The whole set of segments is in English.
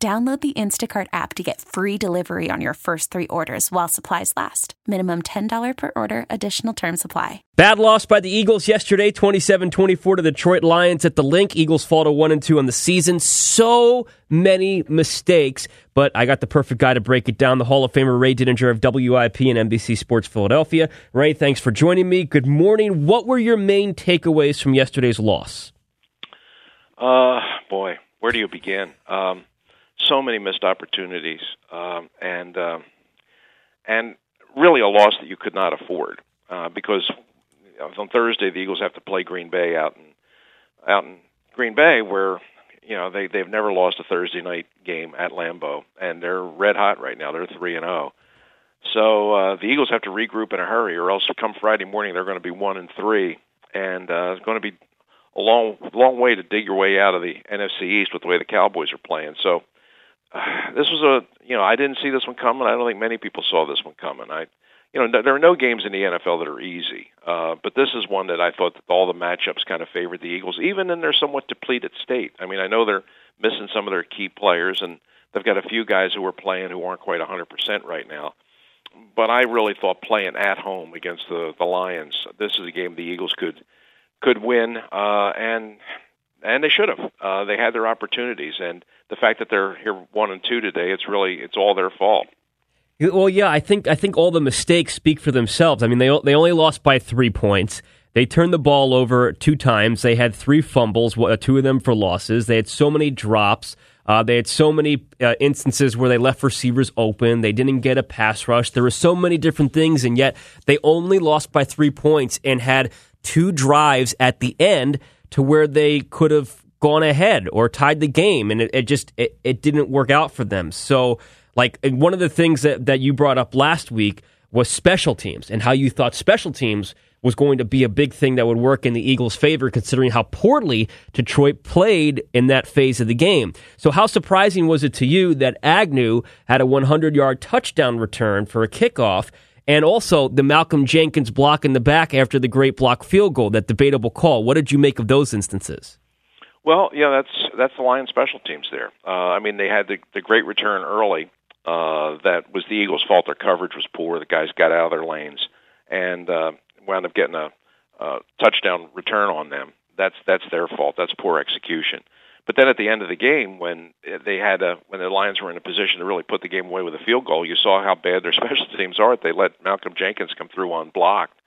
Download the Instacart app to get free delivery on your first three orders while supplies last. Minimum $10 per order, additional term supply. Bad loss by the Eagles yesterday, 27 24 to the Detroit Lions at the Linc. Eagles fall to 1 and 2 on the season. So many mistakes, but I got the perfect guy to break it down. The Hall of Famer Ray Didinger of WIP and NBC Sports Philadelphia. Ray, thanks for joining me. Good morning. What were your main takeaways from yesterday's loss? Uh, boy, where do you begin? Um, so many missed opportunities, um, and um, and really a loss that you could not afford uh, because on Thursday the Eagles have to play Green Bay out in out in Green Bay where you know they they've never lost a Thursday night game at Lambeau and they're red hot right now. They're three and zero. Oh. So uh, the Eagles have to regroup in a hurry, or else come Friday morning they're going to be one and three, and uh, it's going to be a long long way to dig your way out of the NFC East with the way the Cowboys are playing. So this was a you know I didn't see this one coming. I don't think many people saw this one coming. I you know there are no games in the NFL that are easy, uh, but this is one that I thought that all the matchups kind of favored the Eagles, even in their somewhat depleted state. I mean I know they're missing some of their key players, and they've got a few guys who are playing who aren't quite 100% right now. But I really thought playing at home against the the Lions, this is a game the Eagles could could win, uh, and and they should have. Uh, they had their opportunities, and the fact that they're here one and two today, it's really it's all their fault. Well, yeah, I think I think all the mistakes speak for themselves. I mean, they they only lost by three points. They turned the ball over two times. They had three fumbles, two of them for losses. They had so many drops. Uh, they had so many uh, instances where they left receivers open. They didn't get a pass rush. There were so many different things, and yet they only lost by three points and had two drives at the end to where they could have gone ahead or tied the game, and it, it just it, it didn't work out for them. So, like one of the things that, that you brought up last week was special teams and how you thought special teams was going to be a big thing that would work in the Eagles' favor, considering how poorly Detroit played in that phase of the game. So, how surprising was it to you that Agnew had a 100 yard touchdown return for a kickoff? And also the Malcolm Jenkins block in the back after the great block field goal, that debatable call. What did you make of those instances? Well, yeah, that's that's the Lions special teams there. Uh, I mean, they had the the great return early. Uh, that was the Eagles' fault. Their coverage was poor. The guys got out of their lanes and uh, wound up getting a, a touchdown return on them. That's that's their fault. That's poor execution. But then at the end of the game, when they had a, when the Lions were in a position to really put the game away with a field goal, you saw how bad their special teams are. They let Malcolm Jenkins come through unblocked,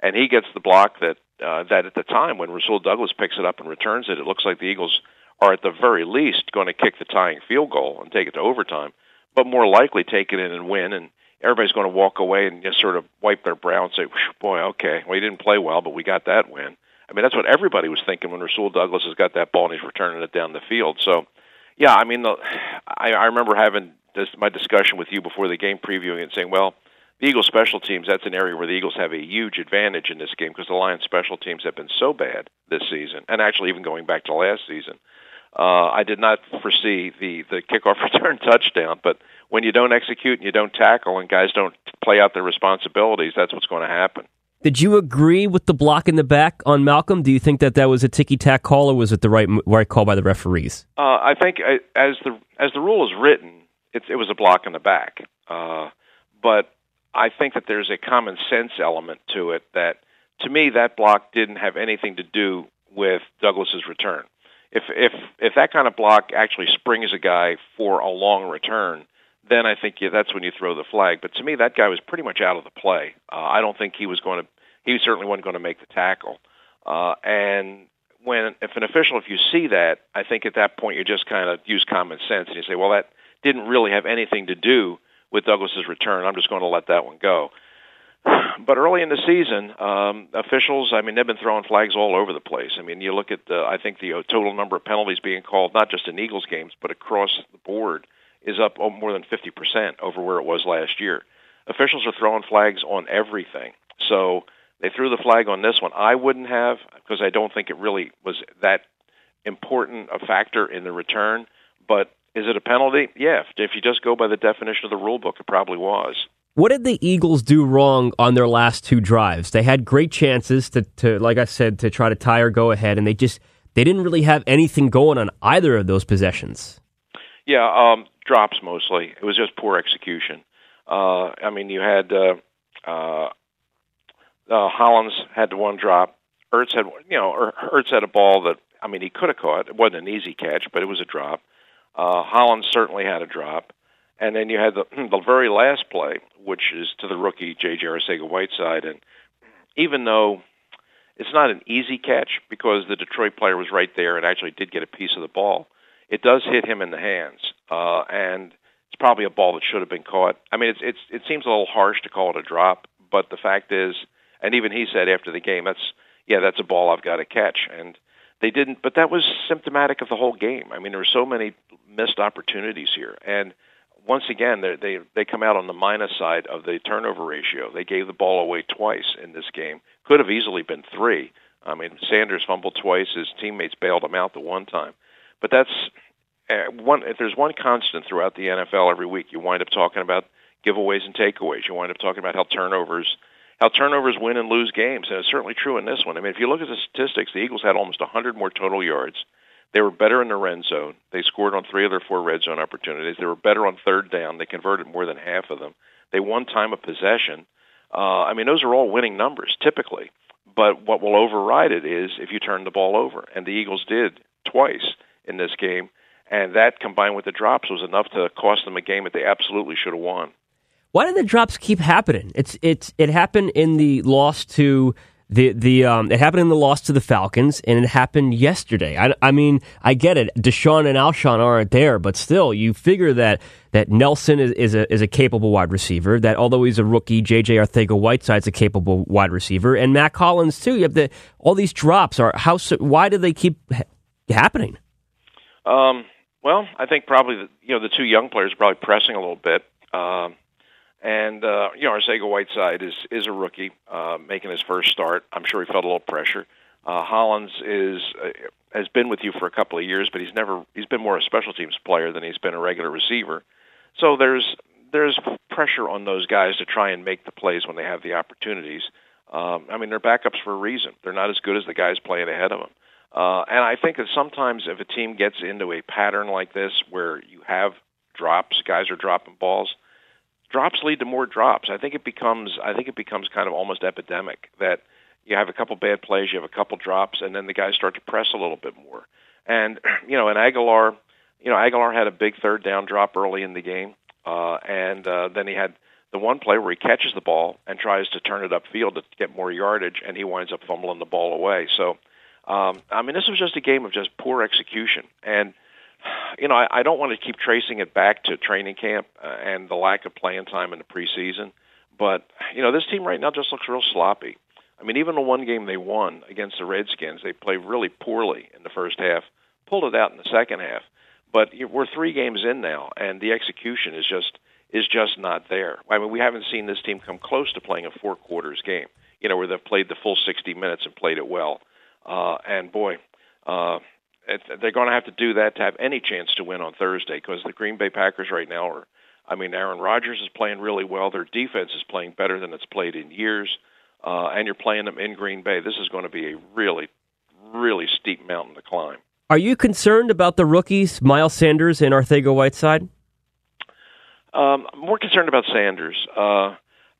and he gets the block that uh, that at the time when Rasul Douglas picks it up and returns it, it looks like the Eagles are at the very least going to kick the tying field goal and take it to overtime, but more likely take it in and win. And everybody's going to walk away and just sort of wipe their brow and say, "Boy, okay, well, he didn't play well, but we got that win." I mean, that's what everybody was thinking when Rasul Douglas has got that ball and he's returning it down the field. So, yeah, I mean, the, I, I remember having this, my discussion with you before the game, previewing and saying, well, the Eagles special teams, that's an area where the Eagles have a huge advantage in this game because the Lions special teams have been so bad this season, and actually even going back to last season. Uh, I did not foresee the the kickoff return touchdown, but when you don't execute and you don't tackle and guys don't play out their responsibilities, that's what's going to happen. Did you agree with the block in the back on Malcolm? Do you think that that was a ticky tack call, or was it the right right call by the referees? Uh, I think uh, as the as the rule is written, it, it was a block in the back. Uh, but I think that there's a common sense element to it that, to me, that block didn't have anything to do with Douglas's return. If if if that kind of block actually springs a guy for a long return, then I think yeah, that's when you throw the flag. But to me, that guy was pretty much out of the play. Uh, I don't think he was going to. He certainly wasn't going to make the tackle. Uh, and when if an official, if you see that, I think at that point you just kind of use common sense and you say, well, that didn't really have anything to do with Douglas's return. I'm just going to let that one go. But early in the season, um, officials, I mean, they've been throwing flags all over the place. I mean, you look at the, I think the total number of penalties being called, not just in Eagles games, but across the board is up more than 50% over where it was last year. Officials are throwing flags on everything. So they threw the flag on this one. I wouldn't have because I don't think it really was that important a factor in the return. But is it a penalty? Yeah. If you just go by the definition of the rule book, it probably was. What did the Eagles do wrong on their last two drives? They had great chances to, to like I said, to try to tie or go ahead, and they just they didn't really have anything going on either of those possessions. Yeah, um, drops mostly. It was just poor execution. Uh, I mean, you had uh, uh, uh, Hollins had the one drop. Ertz had, you know, Ertz had a ball that I mean he could have caught. It wasn't an easy catch, but it was a drop. Uh, Hollins certainly had a drop, and then you had the the very last play, which is to the rookie J.J. Arcega-Whiteside, and even though it's not an easy catch because the Detroit player was right there and actually did get a piece of the ball, it does hit him in the hands, uh, and it's probably a ball that should have been caught. I mean, it's it's it seems a little harsh to call it a drop, but the fact is, and even he said after the game, that's yeah, that's a ball I've got to catch, and they didn't. But that was symptomatic of the whole game. I mean, there were so many missed opportunities here, and once again, they they they come out on the minus side of the turnover ratio. They gave the ball away twice in this game. Could have easily been three. I mean, Sanders fumbled twice. His teammates bailed him out the one time. But that's uh, one. If there's one constant throughout the NFL every week, you wind up talking about giveaways and takeaways. You wind up talking about how turnovers how turnovers win and lose games, and it's certainly true in this one. I mean, if you look at the statistics, the Eagles had almost 100 more total yards. They were better in the red zone. They scored on three of their four red zone opportunities. They were better on third down. They converted more than half of them. They won time of possession. Uh, I mean, those are all winning numbers typically. But what will override it is if you turn the ball over, and the Eagles did twice in this game, and that combined with the drops was enough to cost them a game that they absolutely should have won. Why do the drops keep happening? It's it's it happened in the loss to the the um, it happened in the loss to the Falcons, and it happened yesterday. I, I mean, I get it. DeSean and Alshon aren't there, but still, you figure that that Nelson is, is a is a capable wide receiver. That although he's a rookie, JJ Arcega-Whiteside's a capable wide receiver, and Mack Hollins too. You have the all these drops are how why do they keep ha- happening? Um, well, I think probably the, you know the two young players are probably pressing a little bit. Um, and uh, you know, Arcega-Whiteside is is a rookie uh, making his first start. I'm sure he felt a little pressure. Uh, Hollins is uh, has been with you for a couple of years, but he's never he's been more a special teams player than he's been a regular receiver. So there's there's pressure on those guys to try and make the plays when they have the opportunities. Um, I mean, they're backups for a reason. They're not as good as the guys playing ahead of them. Uh, and I think that sometimes if a team gets into a pattern like this where you have drops, guys are dropping balls, drops lead to more drops. I think it becomes I think it becomes kind of almost epidemic that you have a couple bad plays, you have a couple drops, and then the guys start to press a little bit more. And you know, and Agholor, you know, Agholor had a big third down drop early in the game, uh, and uh, then he had the one play where he catches the ball and tries to turn it upfield to get more yardage, and he winds up fumbling the ball away. So, um, I mean, this was just a game of just poor execution, and you know, I, I don't want to keep tracing it back to training camp uh, and the lack of playing time in the preseason, but you know, this team right now just looks real sloppy. I mean, even the one game they won against the Redskins, they played really poorly in the first half, pulled it out in the second half. But we're three games in now, and the execution is just is just not there. I mean, we haven't seen this team come close to playing a four quarters game. You know, where they've played the full 60 minutes and played it well. Uh, and boy, uh, they're going to have to do that to have any chance to win on Thursday because the Green Bay Packers right now are. I mean, Aaron Rodgers is playing really well. Their defense is playing better than it's played in years, uh, and you're playing them in Green Bay. This is going to be a really, really steep mountain to climb. Are you concerned about the rookies, Miles Sanders and Arcega-Whiteside? Um, I'm more concerned about Sanders uh,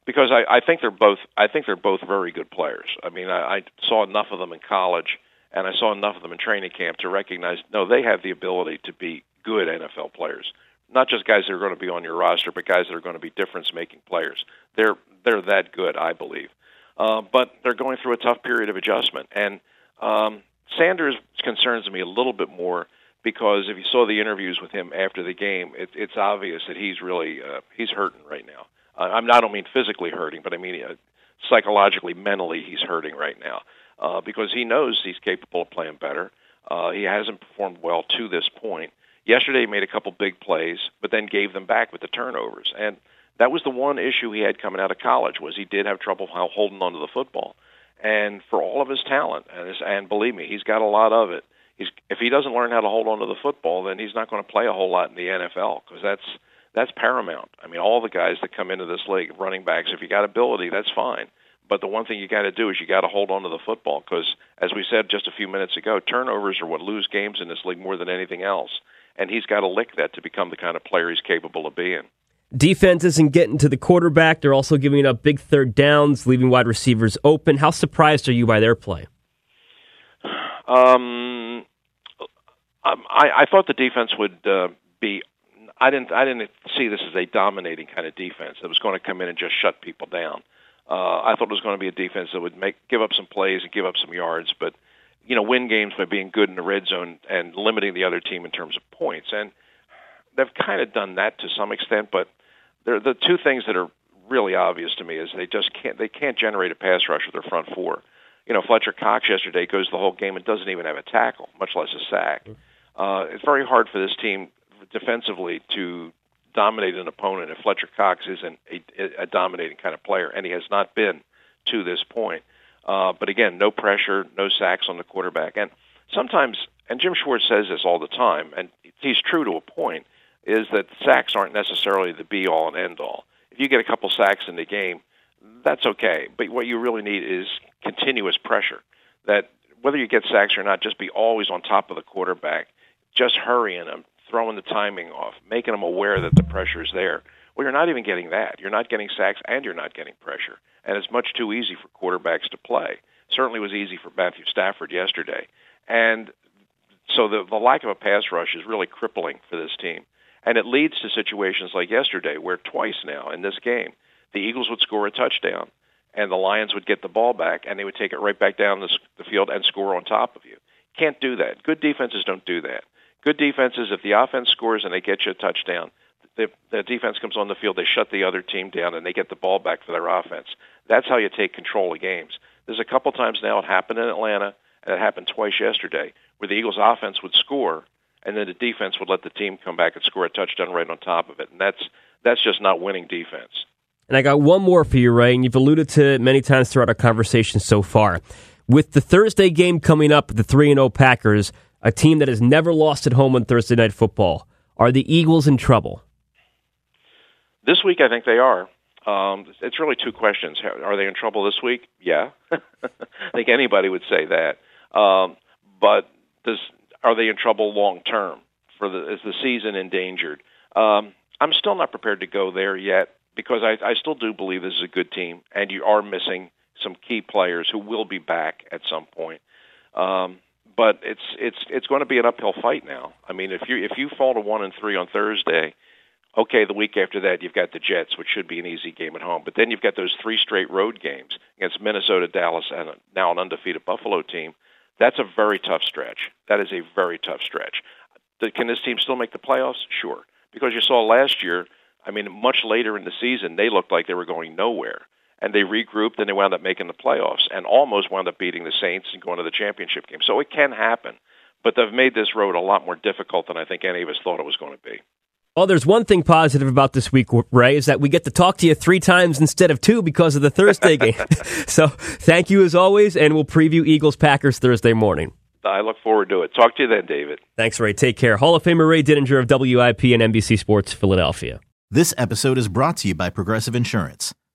because I, I think they're both. I think they're both very good players. I mean, I, I saw enough of them in college and I saw enough of them in training camp to recognize no, they have the ability to be good NFL players. Not just guys that are going to be on your roster, but guys that are going to be difference-making players. They're they're that good, I believe. Uh, but they're going through a tough period of adjustment, and um, Sanders concerns me a little bit more because if you saw the interviews with him after the game, it, it's obvious that he's really uh, he's hurting right now. Uh, I'm, I don't mean physically hurting, but I mean uh, psychologically, mentally, he's hurting right now uh, because he knows he's capable of playing better. Uh, he hasn't performed well to this point. Yesterday, he made a couple big plays, but then gave them back with the turnovers. And that was the one issue he had coming out of college was he did have trouble holding onto the football. And for all of his talent, and, his, and believe me, he's got a lot of it. He's if he doesn't learn how to hold onto the football, then he's not going to play a whole lot in the NFL because that's that's paramount. I mean, all the guys that come into this league, running backs, if you got ability, that's fine. But the one thing you got to do is you got to hold on to the football because, as we said just a few minutes ago, turnovers are what lose games in this league more than anything else. And he's got to lick that to become the kind of player he's capable of being. Defense isn't getting to the quarterback. They're also giving up big third downs, leaving wide receivers open. How surprised are you by their play? Um, I, I thought the defense would uh, be I didn't I didn't see this as a dominating kind of defense that was going to come in and just shut people down. Uh, I thought it was going to be a defense that would make give up some plays and give up some yards, but you know win games by being good in the red zone and limiting the other team in terms of points. And they've kind of done that to some extent, but they're the two things that are really obvious to me is they just can't they can't generate a pass rush with their front four. You know, Fletcher Cox yesterday goes the whole game and doesn't even have a tackle, much less a sack. Uh, it's very hard for this team defensively to dominate an opponent if Fletcher Cox isn't a, a dominating kind of player, and he has not been to this point. Uh, but again, no pressure, no sacks on the quarterback, and sometimes, and Jim Schwartz says this all the time, and he's true to a point, is that sacks aren't necessarily the be all and end all. If you get a couple sacks in the game, that's okay. But what you really need is continuous pressure. That whether you get sacks or not, just be always on top of the quarterback, just hurrying them, throwing the timing off, making them aware that the pressure is there. Well, you're not even getting that. You're not getting sacks and you're not getting pressure. And it's much too easy for quarterbacks to play. Certainly was easy for Matthew Stafford yesterday. And so the, the lack of a pass rush is really crippling for this team. And it leads to situations like yesterday where twice now in this game, the Eagles would score a touchdown and the Lions would get the ball back and they would take it right back down the, the field and score on top of you. Can't do that. Good defenses don't do that. Good defenses, if the offense scores and they get you a touchdown, the, the defense comes on the field, they shut the other team down, and they get the ball back for their offense. That's how you take control of games. There's a couple times now it happened in Atlanta, and it happened twice yesterday, where the Eagles' offense would score, and then the defense would let the team come back and score a touchdown right on top of it, and that's that's just not winning defense. And I got one more for you, Ray, and you've alluded to it many times throughout our conversation so far. With the Thursday game coming up, the 3 0 Packers, a team that has never lost at home on Thursday Night Football. Are the Eagles in trouble? This week, I think they are. Um, it's really two questions. Are they in trouble this week? Yeah, I think anybody would say that. Um, but does are they in trouble long term? For the is the season endangered? Um, I'm still not prepared to go there yet because I, I still do believe this is a good team, and you are missing some key players who will be back at some point. Um, but it's it's it's going to be an uphill fight now. I mean, if you if you fall to one and three on Thursday, okay, the week after that you've got the Jets, which should be an easy game at home. But then you've got those three straight road games against Minnesota, Dallas, and now an undefeated Buffalo team. That's a very tough stretch. That is a very tough stretch. Can this team still make the playoffs? Sure, because you saw last year. I mean, much later in the season, they looked like they were going nowhere and they regrouped and they wound up making the playoffs and almost wound up beating the Saints and going to the championship game. So it can happen, but they've made this road a lot more difficult than I think any of us thought it was going to be. Well, there's one thing positive about this week, Ray, is that we get to talk to you three times instead of two because of the Thursday game. so thank you as always, and we'll preview Eagles Packers Thursday morning. I look forward to it. Talk to you then, David. Thanks, Ray. Take care. Hall of Famer Ray Didinger of WIP and NBC Sports Philadelphia. This episode is brought to you by Progressive Insurance.